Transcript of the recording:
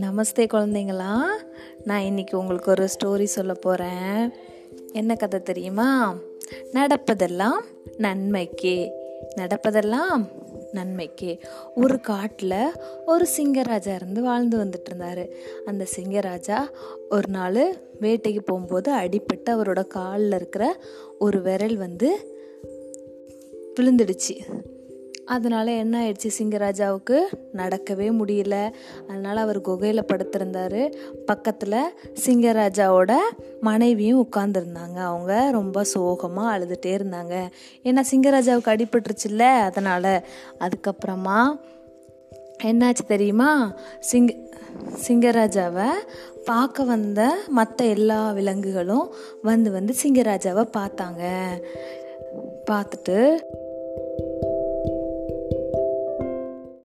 நமஸ்தே குழந்தைங்களா. நான் இன்னைக்கு உங்களுக்கு ஒரு ஸ்டோரி சொல்ல போகிறேன் என்ன கதை தெரியுமா? நடப்பதெல்லாம் நன்மைக்கே. நடப்பதெல்லாம் நன்மைக்கே. ஒரு காட்டில் ஒரு சிங்கராஜா இருந்து வாழ்ந்து வந்துட்டு இருந்தார். அந்த சிங்கராஜா ஒரு நாள் வேட்டைக்கு போகும்போது அடிப்பட்டு அவரோட காலில் இருக்கிற ஒரு விரல் வந்து விழுந்துடுச்சு. அதனால் என்ன ஆயிடுச்சு? சிங்கராஜாவுக்கு நடக்கவே முடியல. அதனால் அவர் குகையில் படுத்திருந்தார். பக்கத்தில் சிங்கராஜாவோட மனைவியும் உட்காந்துருந்தாங்க அவங்க ரொம்ப சோகமாக அழுதுகிட்டே இருந்தாங்க. ஏன்னா சிங்கராஜாவுக்கு அடிபட்டுருச்சுல்ல அதனால். அதுக்கப்புறமா என்னாச்சு தெரியுமா? சிங்க சிங்கராஜாவை பார்க்க வந்த மற்ற எல்லா விலங்குகளும் வந்து வந்து சிங்கராஜாவை பார்த்தாங்க. பார்த்துட்டு